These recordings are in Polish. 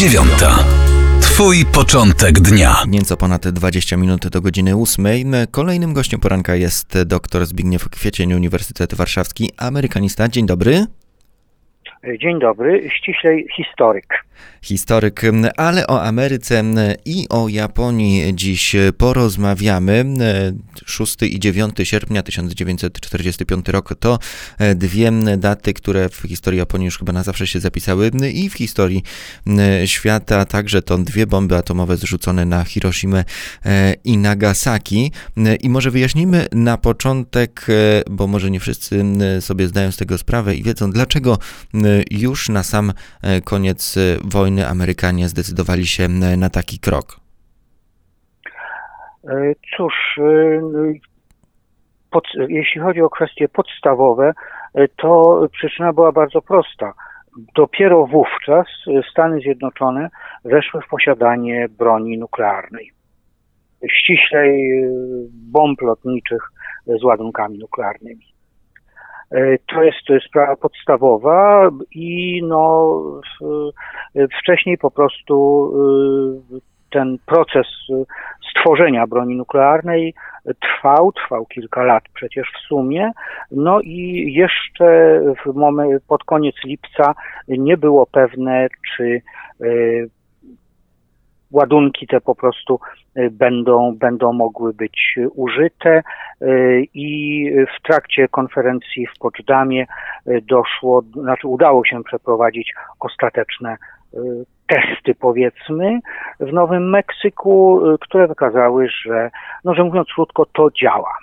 dziewiąta. Twój początek dnia. Nieco ponad 20 minut do godziny 8. Kolejnym gościem poranka jest dr Zbigniew Kwiecień, Uniwersytet Warszawski, amerykanista. Dzień dobry. Dzień dobry, ściślej historyk historyk, ale o Ameryce i o Japonii dziś porozmawiamy. 6 i 9 sierpnia 1945 rok to dwie daty, które w historii Japonii już chyba na zawsze się zapisały i w historii świata także to dwie bomby atomowe zrzucone na Hiroshima i Nagasaki. I może wyjaśnijmy na początek, bo może nie wszyscy sobie zdają z tego sprawę i wiedzą, dlaczego już na sam koniec wojny Amerykanie zdecydowali się na taki krok? E, cóż, e, pod, jeśli chodzi o kwestie podstawowe, e, to przyczyna była bardzo prosta. Dopiero wówczas Stany Zjednoczone weszły w posiadanie broni nuklearnej. Ściślej bomb lotniczych z ładunkami nuklearnymi. E, to jest sprawa podstawowa i no, wcześniej po prostu e, ten proces stworzenia broni nuklearnej trwał, trwał kilka lat przecież w sumie, no i jeszcze w moment, pod koniec lipca nie było pewne, czy e, ładunki te po prostu y, będą, będą mogły być użyte y, i w trakcie konferencji w Poczdamie y, doszło, znaczy udało się przeprowadzić ostateczne testy, powiedzmy, w Nowym Meksyku, które wykazały, że, no, że mówiąc krótko, to działa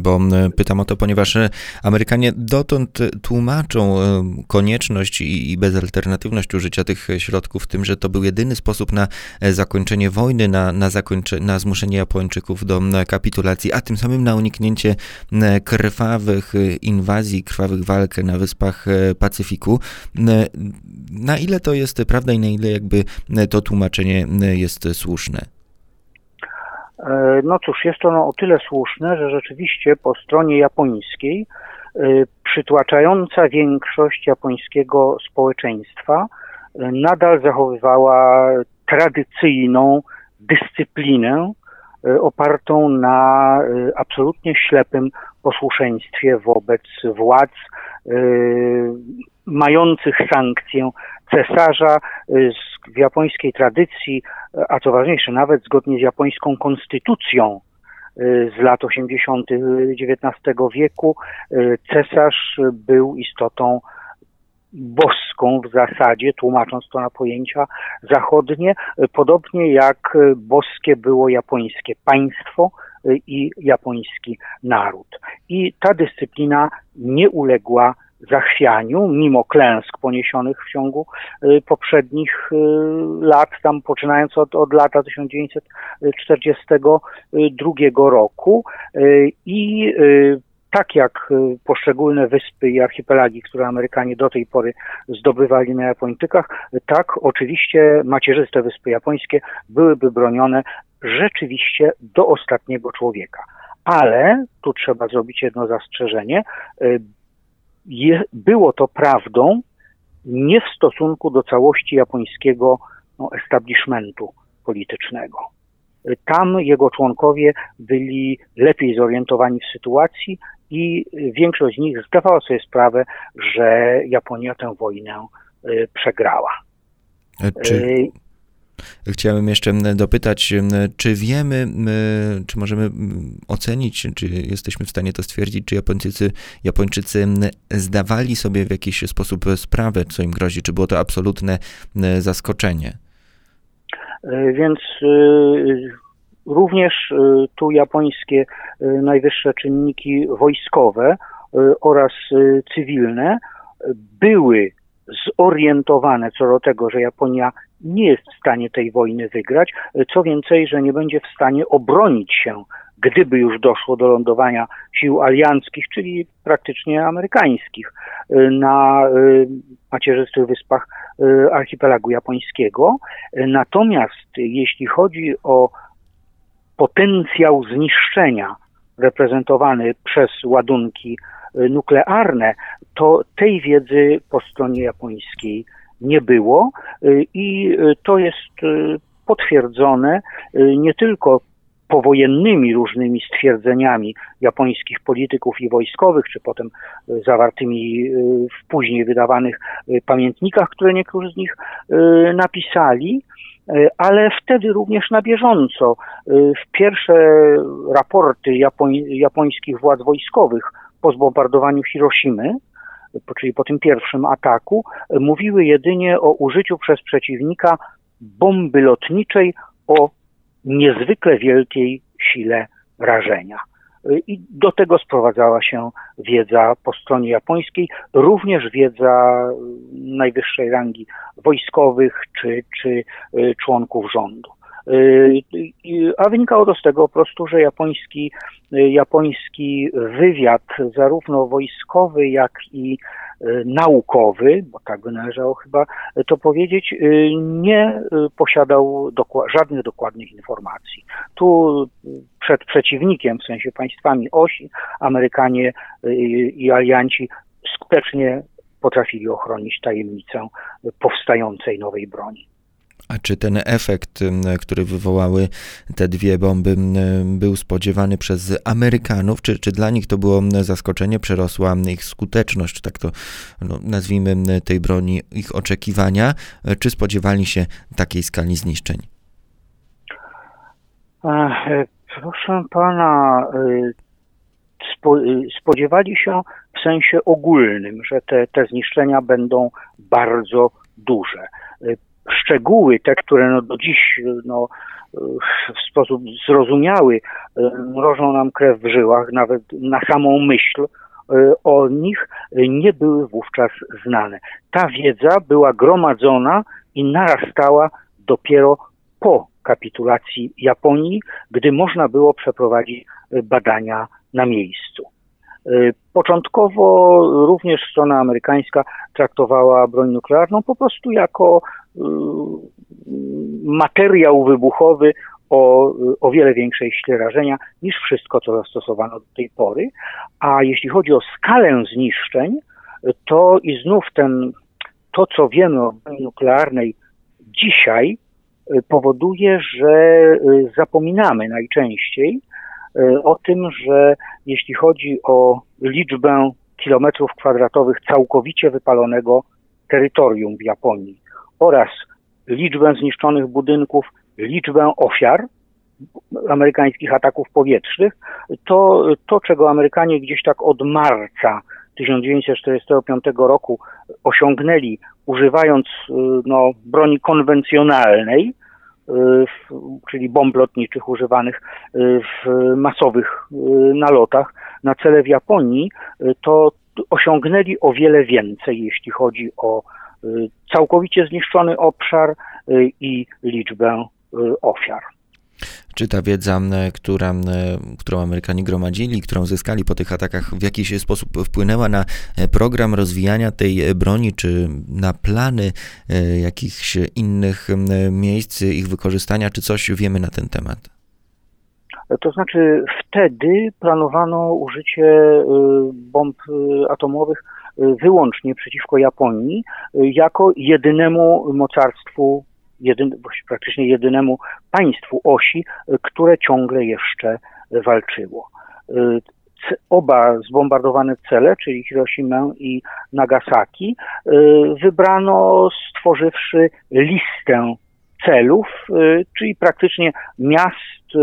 bo pytam o to, ponieważ e, Amerykanie dotąd tłumaczą e, konieczność i bezalternatywność użycia tych środków tym, że to był jedyny sposób na e, zakończenie wojny, na, na, zakończe, na zmuszenie Japończyków do kapitulacji, a tym samym na uniknięcie krwawych inwazji, krwawych walk na wyspach Pacyfiku. Na ile to jest prawda i na ile jakby to tłumaczenie jest słuszne? E, no cóż, jest ono o tyle słuszne, że rzeczywiście po stronie japońskiej e, przytłaczająca większość japońskiego społeczeństwa e, nadal zachowywała tradycyjną dyscyplinę opartą na absolutnie ślepym posłuszeństwie wobec władz mających sankcję cesarza w japońskiej tradycji, a co ważniejsze, nawet zgodnie z japońską konstytucją y, z lat 80. XIX wieku, y, cesarz był istotą boską w zasadzie, tłumacząc to na pojęcia zachodnie, podobnie jak boskie było japońskie państwo y, i japoński naród. I ta dyscyplina nie uległa zachwianiu, mimo klęsk poniesionych w ciągu y, poprzednich y, lat, tam poczynając od, od lata 1942 roku y, i tak jak poszczególne wyspy i archipelagi, które Amerykanie do tej pory zdobywali na Japończykach, tak oczywiście macierzyste wyspy japońskie byłyby bronione rzeczywiście do ostatniego człowieka. Ale tu trzeba zrobić jedno zastrzeżenie je, było to prawdą nie w stosunku do całości japońskiego no, establishmentu politycznego. Tam jego członkowie byli lepiej zorientowani w sytuacji i większość z nich zdawała sobie sprawę, że Japonia tę wojnę y, przegrała. Czy, y, Chciałem jeszcze dopytać, czy wiemy, czy możemy ocenić, czy jesteśmy w stanie to stwierdzić, czy Japończycy, Japończycy zdawali sobie w jakiś sposób sprawę, co im grozi, czy było to absolutne zaskoczenie? E, więc e, również e, tu japońskie najwyższe czynniki wojskowe oraz cywilne były zorientowane co do tego, że Japonia nie jest w stanie tej wojny wygrać, co więcej, że nie będzie w stanie obronić się, gdyby już doszło do lądowania sił alianckich, czyli praktycznie amerykańskich, na y, macierzystych wyspach y, archipelagu japońskiego. Natomiast jeśli chodzi o potencjał zniszczenia reprezentowany przez ładunki y, nuklearne, to tej wiedzy po stronie japońskiej nie było. I to jest potwierdzone nie tylko powojennymi różnymi stwierdzeniami japońskich polityków i wojskowych, czy potem zawartymi w później wydawanych pamiętnikach, które niektórzy z nich napisali, ale wtedy również na bieżąco w pierwsze raporty japoń, japońskich władz wojskowych po zbombardowaniu Hiroshimy, czyli po tym pierwszym ataku, mówiły jedynie o użyciu przez przeciwnika bomby lotniczej o niezwykle wielkiej sile rażenia. I do tego sprowadzała się wiedza po stronie japońskiej, również wiedza najwyższej rangi wojskowych czy, czy członków rządu. A wynikało to z tego po prostu, że japoński, japoński wywiad, zarówno wojskowy, jak i naukowy, bo tak by należało chyba to powiedzieć, nie posiadał żadnych dokładnych informacji. Tu przed przeciwnikiem, w sensie państwami osi, Amerykanie i alianci skutecznie potrafili ochronić tajemnicę powstającej nowej broni. A czy ten efekt, który wywołały te dwie bomby, był spodziewany przez Amerykanów? Czy, czy dla nich to było zaskoczenie, przerosła ich skuteczność, tak to no, nazwijmy tej broni, ich oczekiwania? Czy spodziewali się takiej skali zniszczeń? E, proszę pana, e, spodziewali się w sensie ogólnym, że te, te zniszczenia będą bardzo duże szczegóły, te, które no do dziś no, w sposób zrozumiały mrożą nam krew w żyłach, nawet na samą myśl o nich nie były wówczas znane. Ta wiedza była gromadzona i narastała dopiero po kapitulacji Japonii, gdy można było przeprowadzić badania na miejscu. Początkowo również strona amerykańska traktowała broń nuklearną po prostu jako y, materiał wybuchowy o, o wiele większej sile rażenia niż wszystko, co zastosowano do tej pory. A jeśli chodzi o skalę zniszczeń, to i znów ten, to, co wiemy o broni nuklearnej dzisiaj, y, powoduje, że y, zapominamy najczęściej o tym, że jeśli chodzi o liczbę kilometrów kwadratowych całkowicie wypalonego terytorium w Japonii oraz liczbę zniszczonych budynków, liczbę ofiar amerykańskich ataków powietrznych, to to, czego Amerykanie gdzieś tak od marca 1945 roku osiągnęli, używając no, broni konwencjonalnej, czyli bomb lotniczych używanych w masowych nalotach na cele w Japonii, to osiągnęli o wiele więcej, jeśli chodzi o całkowicie zniszczony obszar i liczbę ofiar. Czy ta wiedza, która, którą Amerykanie gromadzili, którą zyskali po tych atakach, w jakiś sposób wpłynęła na e, program rozwijania tej broni, czy na plany e, jakichś innych miejsc ich wykorzystania, czy coś wiemy na ten temat? To znaczy, wtedy planowano użycie y, bomb y, atomowych y, wyłącznie przeciwko Japonii jako jedynemu mocarstwu praktycznie jedynemu państwu osi, które ciągle jeszcze walczyło. Oba zbombardowane cele, czyli Hiroshima i Nagasaki, wybrano stworzywszy listę celów, czyli praktycznie miast,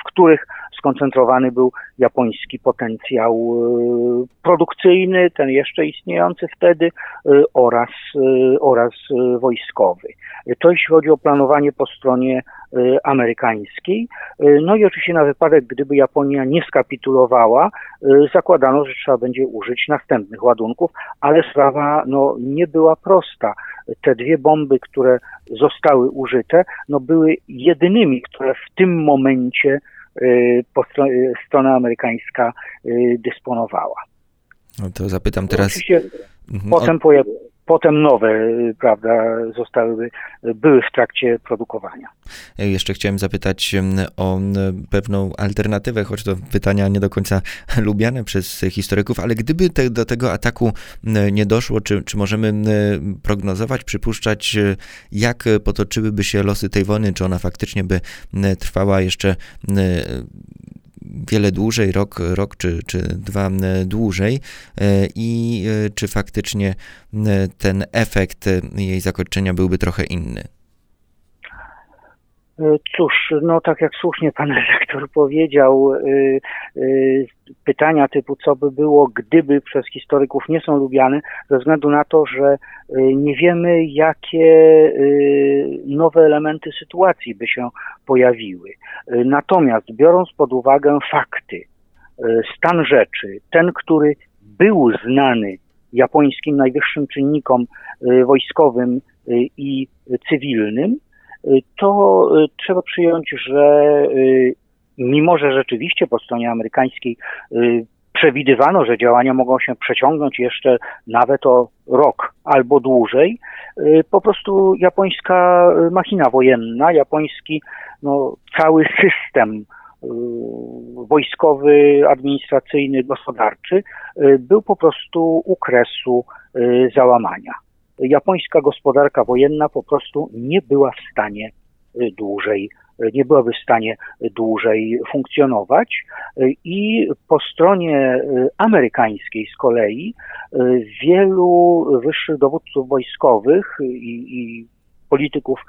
w których skoncentrowany był japoński potencjał e, produkcyjny, ten jeszcze istniejący wtedy, e, oraz, e, oraz wojskowy. To jeśli chodzi o planowanie po stronie amerykańskiej. No i oczywiście na wypadek, gdyby Japonia nie skapitulowała, zakładano, że trzeba będzie użyć następnych ładunków, ale sprawa no, nie była prosta. Te dwie bomby, które zostały użyte, no, były jedynymi, które w tym momencie Y, po stronie, strona amerykańska y, dysponowała. No to zapytam teraz. Oczywiście mhm. potem potem nowe, prawda, zostały, były w trakcie produkowania. Jeszcze chciałem zapytać o pewną alternatywę, choć to pytania nie do końca lubiane przez historyków, ale gdyby te, do tego ataku nie doszło, czy, czy możemy prognozować, przypuszczać, jak potoczyłyby się losy tej wojny, czy ona faktycznie by trwała jeszcze wiele dłużej, rok, rok czy, czy dwa dłużej i czy faktycznie ten efekt jej zakończenia byłby trochę inny? E, cóż, no tak jak słusznie pan redaktor powiedział, e, e, pytania typu co by było, gdyby przez historyków nie są lubiane, ze względu na to, że nie wiemy, jakie nowe elementy sytuacji by się pojawiły. Natomiast biorąc pod uwagę fakty, stan rzeczy, ten, który był znany japońskim najwyższym czynnikom wojskowym i cywilnym, to y, trzeba przyjąć, że y, mimo, że rzeczywiście po stronie amerykańskiej y, przewidywano, że działania mogą się przeciągnąć jeszcze nawet o rok albo dłużej, po prostu japońska machina wojenna, japoński no, cały system wojskowy, administracyjny, gospodarczy był po prostu u kresu załamania japońska gospodarka wojenna po prostu nie była w stanie y, dłużej nie byłaby w stanie dłużej funkcjonować. I po stronie y, amerykańskiej z kolei y, wielu wyższych dowódców wojskowych i, i polityków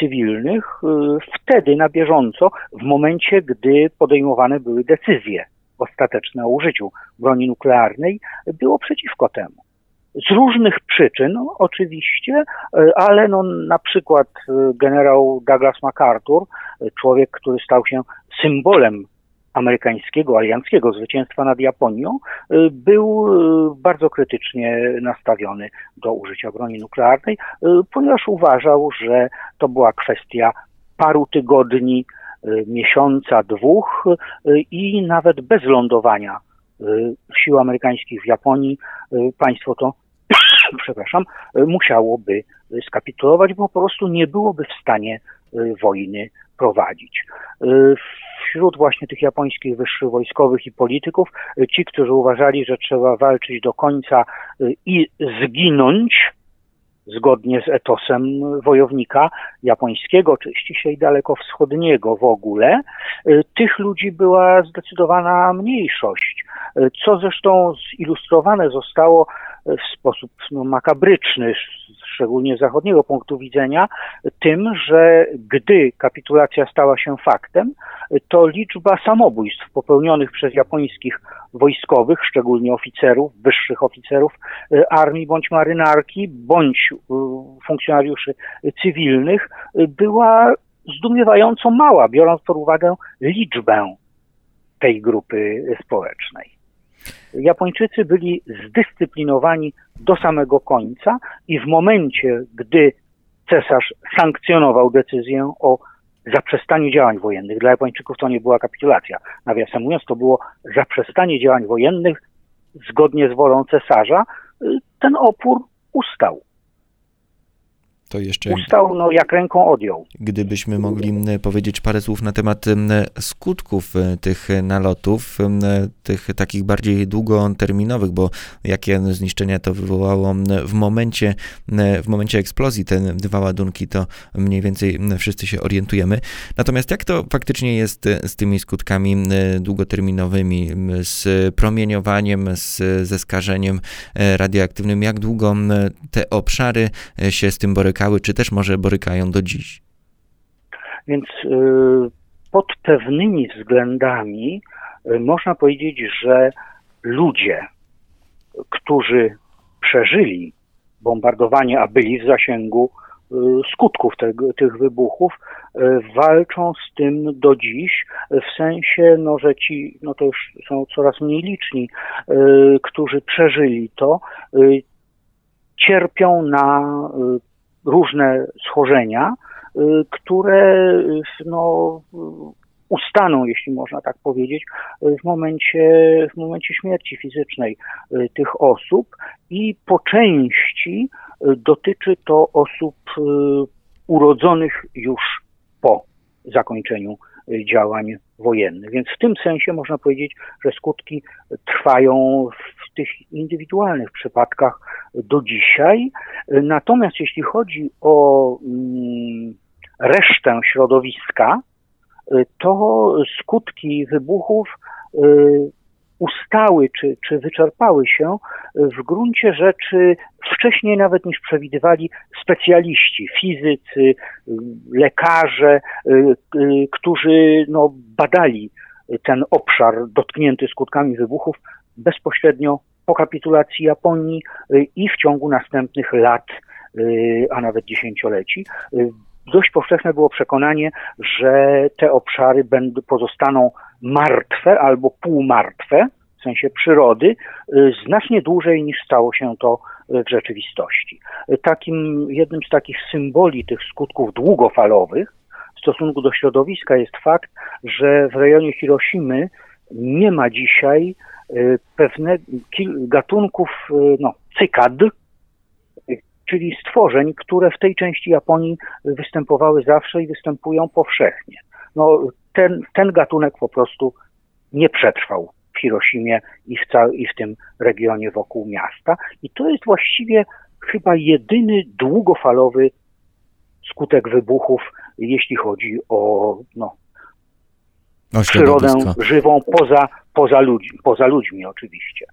cywilnych wtedy na bieżąco, w momencie, gdy podejmowane były decyzje ostateczne o użyciu broni nuklearnej, było przeciwko temu. Z różnych przyczyn, no, oczywiście, e, ale no, na przykład e, generał Douglas MacArthur, e, człowiek, który stał się symbolem amerykańskiego, alianckiego zwycięstwa nad Japonią, był bardzo krytycznie nastawiony do użycia broni nuklearnej, ponieważ uważał, że to była kwestia paru tygodni, miesiąca, dwóch i nawet bez lądowania sił amerykańskich w Japonii państwo to przepraszam, musiałoby skapitulować, bo po prostu nie byłoby w stanie y, wojny prowadzić. Wśród właśnie tych japońskich wyższych wojskowych i polityków, ci, którzy uważali, że trzeba walczyć do końca i zginąć, zgodnie z etosem wojownika japońskiego, czy ściślej dalekowschodniego w ogóle, tych ludzi była zdecydowana mniejszość, co zresztą zilustrowane zostało w sposób no, makabryczny, szczególnie z zachodniego punktu widzenia, tym, że gdy kapitulacja stała się faktem, to liczba samobójstw popełnionych przez japońskich wojskowych, szczególnie oficerów, wyższych oficerów e, armii bądź marynarki, bądź e, funkcjonariuszy cywilnych, była zdumiewająco mała, biorąc pod uwagę liczbę tej grupy społecznej. Japończycy byli zdyscyplinowani do samego końca i w momencie, gdy cesarz sankcjonował decyzję o zaprzestaniu działań wojennych, dla Japończyków to nie była kapitulacja. Nawiasem mówiąc, to było zaprzestanie działań wojennych zgodnie z wolą cesarza. Ten opór ustał. To jeszcze... Ustał, no jak ręką odjął. Gdybyśmy mogli powiedzieć parę słów na temat skutków e, tych nalotów, tych takich bardziej długoterminowych, bo jakie zniszczenia to wywołało w momencie, w momencie eksplozji te dwa ładunki, to mniej więcej wszyscy się orientujemy. Natomiast jak to faktycznie jest z tymi skutkami długoterminowymi, z promieniowaniem, z, ze skażeniem e, radioaktywnym, jak długo te obszary e, się z tym borykają? Borykały, czy też może borykają do dziś? Więc y, pod pewnymi względami y, można powiedzieć, że ludzie, którzy przeżyli bombardowanie, a byli w zasięgu y, skutków tego, tych wybuchów, walczą z tym do dziś, w sensie, no, że ci, no to już są coraz mniej liczni, którzy przeżyli to, cierpią na różne schorzenia, y, które y, no, ustaną, jeśli można tak powiedzieć, w momencie, w momencie śmierci fizycznej y, tych osób. I po części dotyczy to osób urodzonych już po zakończeniu działań wojennych. Więc w tym sensie można powiedzieć, że skutki trwają w tych indywidualnych przypadkach do dzisiaj. Natomiast jeśli chodzi o mm, resztę środowiska, to skutki wybuchów y, ustały czy, czy wyczerpały się w gruncie rzeczy wcześniej nawet niż przewidywali specjaliści, fizycy, lekarze, y, y, którzy no, badali ten obszar dotknięty skutkami wybuchów bezpośrednio po kapitulacji Japonii i w ciągu następnych lat, a nawet dziesięcioleci. Dość powszechne było przekonanie, że te obszary będą, pozostaną martwe albo półmartwe, w sensie przyrody, y, znacznie dłużej niż stało się to w rzeczywistości. Takim, jednym z takich symboli tych skutków długofalowych w stosunku do środowiska jest fakt, że w rejonie Hiroshimy nie ma dzisiaj y, pewnych gatunków y, no, cykad, czyli stworzeń, które w tej części Japonii występowały zawsze i występują powszechnie. No, ten, ten gatunek po prostu nie przetrwał w Hiroshimie i w, cał- i w tym regionie wokół miasta. I to jest właściwie chyba jedyny długofalowy skutek wybuchów, jeśli chodzi o no, przyrodę żywą poza, poza, ludź, poza ludźmi oczywiście.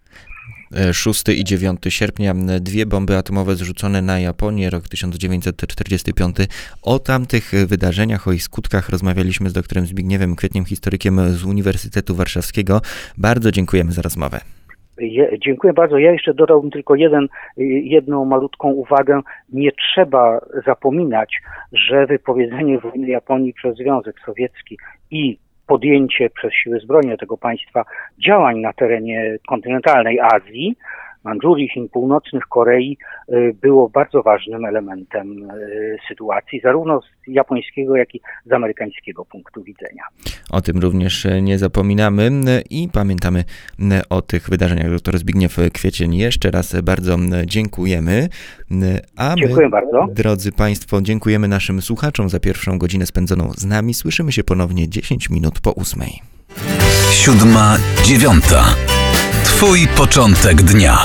6 i 9 sierpnia dwie bomby atomowe zrzucone na Japonię, rok 1945. O tamtych wydarzeniach, o ich skutkach rozmawialiśmy z doktorem Zbigniewem Kwietniem, historykiem z Uniwersytetu Warszawskiego. Bardzo dziękujemy za rozmowę. Je, dziękuję bardzo. Ja jeszcze dodałbym tylko jeden, jedną malutką uwagę. Nie trzeba zapominać, że wypowiedzenie wojny Japonii przez Związek Sowiecki i podjęcie przez siły zbrojne tego państwa działań na terenie kontynentalnej Azji, Mandżurii, Chin Północnych, Korei y, było bardzo ważnym elementem y, sytuacji, zarówno z japońskiego, jak i z amerykańskiego punktu widzenia. O tym również nie zapominamy i pamiętamy o tych wydarzeniach. Doktor Zbigniew Kwiecień, jeszcze raz bardzo dziękujemy. A my, Dziękuję bardzo. Drodzy Państwo, dziękujemy naszym słuchaczom za pierwszą godzinę spędzoną z nami. Słyszymy się ponownie 10 minut po ósmej. Siódma, dziewiąta. Twój początek dnia.